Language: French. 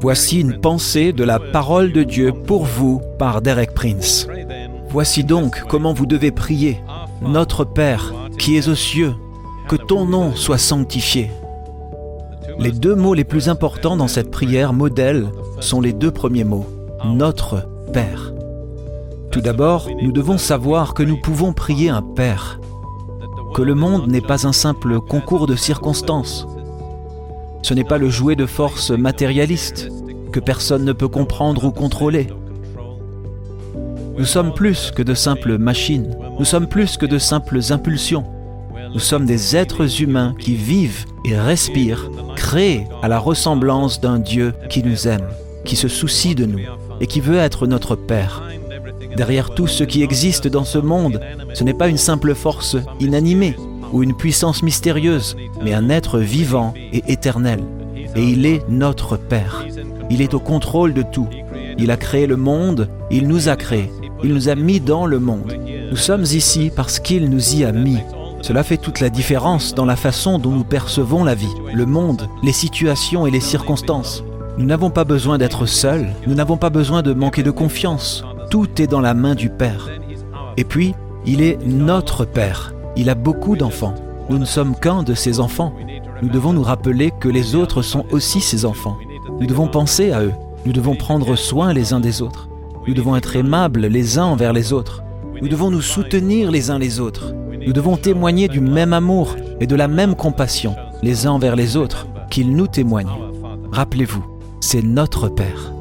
Voici une pensée de la parole de Dieu pour vous par Derek Prince. Voici donc comment vous devez prier. Notre Père, qui es aux cieux, que ton nom soit sanctifié. Les deux mots les plus importants dans cette prière modèle sont les deux premiers mots. Notre Père. Tout d'abord, nous devons savoir que nous pouvons prier un Père, que le monde n'est pas un simple concours de circonstances. Ce n'est pas le jouet de force matérialiste que personne ne peut comprendre ou contrôler. Nous sommes plus que de simples machines, nous sommes plus que de simples impulsions. Nous sommes des êtres humains qui vivent et respirent, créés à la ressemblance d'un Dieu qui nous aime, qui se soucie de nous et qui veut être notre Père. Derrière tout ce qui existe dans ce monde, ce n'est pas une simple force inanimée ou une puissance mystérieuse, mais un être vivant et éternel. Et il est notre Père. Il est au contrôle de tout. Il a créé le monde, il nous a créés, il nous a mis dans le monde. Nous sommes ici parce qu'il nous y a mis. Cela fait toute la différence dans la façon dont nous percevons la vie, le monde, les situations et les circonstances. Nous n'avons pas besoin d'être seuls, nous n'avons pas besoin de manquer de confiance. Tout est dans la main du Père. Et puis, il est notre Père. Il a beaucoup d'enfants. Nous ne sommes qu'un de ses enfants. Nous devons nous rappeler que les autres sont aussi ses enfants. Nous devons penser à eux. Nous devons prendre soin les uns des autres. Nous devons être aimables les uns envers les autres. Nous devons nous soutenir les uns les autres. Nous devons témoigner du même amour et de la même compassion les uns envers les autres qu'ils nous témoignent. Rappelez-vous, c'est notre Père.